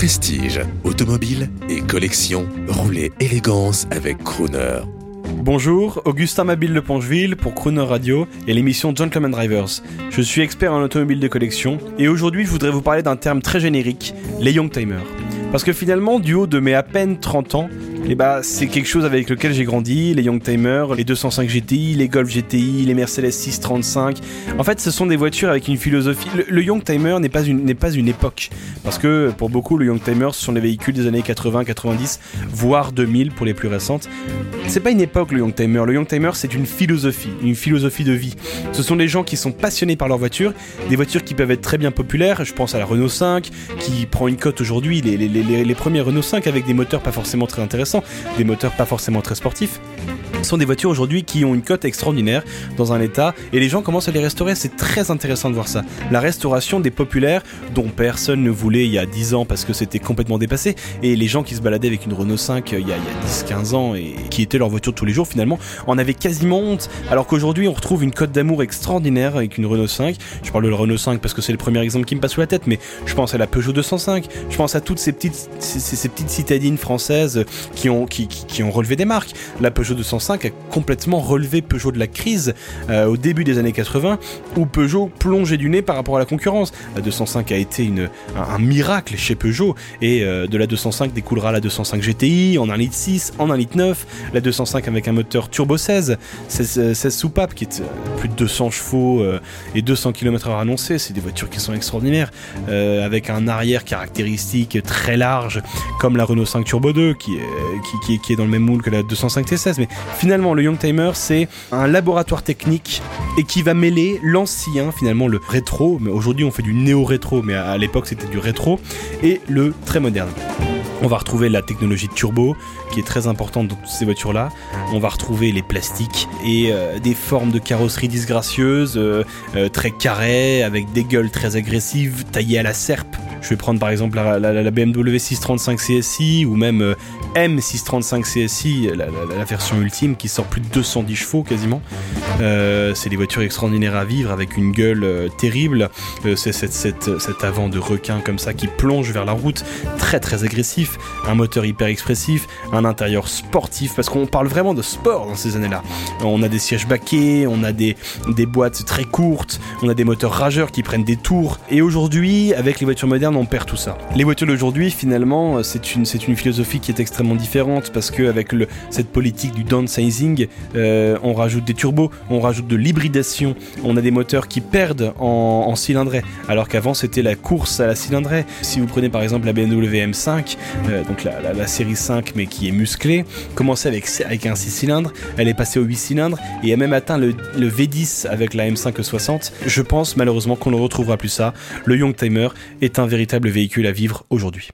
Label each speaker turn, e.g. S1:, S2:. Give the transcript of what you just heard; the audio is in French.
S1: Prestige, automobile et collection, roulez élégance avec Crooner.
S2: Bonjour, Augustin Mabille de Pongeville pour Crooner Radio et l'émission Gentleman Drivers. Je suis expert en automobile de collection et aujourd'hui je voudrais vous parler d'un terme très générique, les Youngtimers. Parce que finalement, du haut de mes à peine 30 ans, et eh bah, c'est quelque chose avec lequel j'ai grandi, les Youngtimers, les 205 GTI, les Golf GTI, les Mercedes 635. En fait, ce sont des voitures avec une philosophie. Le, Youngtimer n'est pas une n'est pas une époque parce que pour beaucoup le Youngtimer ce sont les véhicules des années 80, 90, voire 2000 pour les plus récentes. C'est pas une époque le Youngtimer, le Youngtimer c'est une philosophie, une philosophie de vie. Ce sont des gens qui sont passionnés par leur voiture, des voitures qui peuvent être très bien populaires, je pense à la Renault 5 qui prend une cote aujourd'hui, les premiers Renault 5 avec des moteurs pas forcément très intéressants des moteurs pas forcément très sportifs sont des voitures aujourd'hui qui ont une cote extraordinaire dans un état et les gens commencent à les restaurer. C'est très intéressant de voir ça. La restauration des populaires dont personne ne voulait il y a 10 ans parce que c'était complètement dépassé et les gens qui se baladaient avec une Renault 5 il y a, 10-15 ans et qui était leur voiture tous les jours finalement en avaient quasiment honte alors qu'aujourd'hui on retrouve une cote d'amour extraordinaire avec une Renault 5. Je parle de la Renault 5 parce que c'est le premier exemple qui me passe sous la tête mais je pense à la Peugeot 205, je pense à toutes ces petites, ces, petites citadines françaises qui ont, qui, qui ont relevé des marques. La Peugeot 205 a complètement relevé Peugeot de la crise euh, au début des années 80, où Peugeot plongeait du nez par rapport à la concurrence. La 205 a été une, un, miracle chez Peugeot, et euh, de la 205 découlera la 205 GTI en 1 litre 6, en 1 litre 9, la 205 avec un moteur turbo 16, 16, soupapes qui est euh, plus de 200 chevaux et 200 km/h annoncé, c'est des voitures qui sont extraordinaires, avec un arrière caractéristique très large, comme la Renault 5 Turbo 2, qui est, qui, qui est dans le même moule que la 205 T16, mais Finalement, le Youngtimer, c'est un laboratoire technique et qui va mêler l'ancien, finalement le rétro, mais aujourd'hui on fait du néo-rétro, mais à l'époque c'était du rétro, et le très moderne. On va retrouver la technologie de turbo qui est très importante dans toutes ces voitures-là. On va retrouver les plastiques et euh, des formes de carrosserie disgracieuses, euh, euh, très carrées, avec des gueules très agressives, taillées à la serpe je vais prendre par exemple la, BMW 635 CSI ou même euh, M635 CSI, la, version ultime qui sort plus de 210 chevaux quasiment. Euh, c'est des voitures extraordinaires à vivre avec une gueule euh, terrible. c'est cet avant de requin comme ça qui plonge vers la route, très très agressif. Un moteur hyper expressif, un intérieur sportif parce qu'on parle vraiment de sport dans ces années-là. On a des sièges baquets, on a des, des boîtes très courtes, on a des moteurs rageurs qui prennent des tours. Et aujourd'hui, avec les voitures modernes, on perd tout ça. Les voitures d'aujourd'hui, finalement, c'est une, c'est une philosophie qui est extrêmement différente parce qu'avec cette politique du downsizing, euh, on rajoute des turbos, on rajoute de l'hybridation, on a des moteurs qui perdent en, cylindrée, alors qu'avant c'était la course à la cylindrée. Si vous prenez par exemple la BMW M5, euh, donc la, série 5 mais qui est musclée, commençait avec, un 6 cylindres, elle est passée au 8 cylindres et a même atteint le, le V10 avec la M5 60. Je pense malheureusement qu'on ne retrouvera plus ça. Le Youngtimer est un véritable véritable véhicule à vivre aujourd'hui.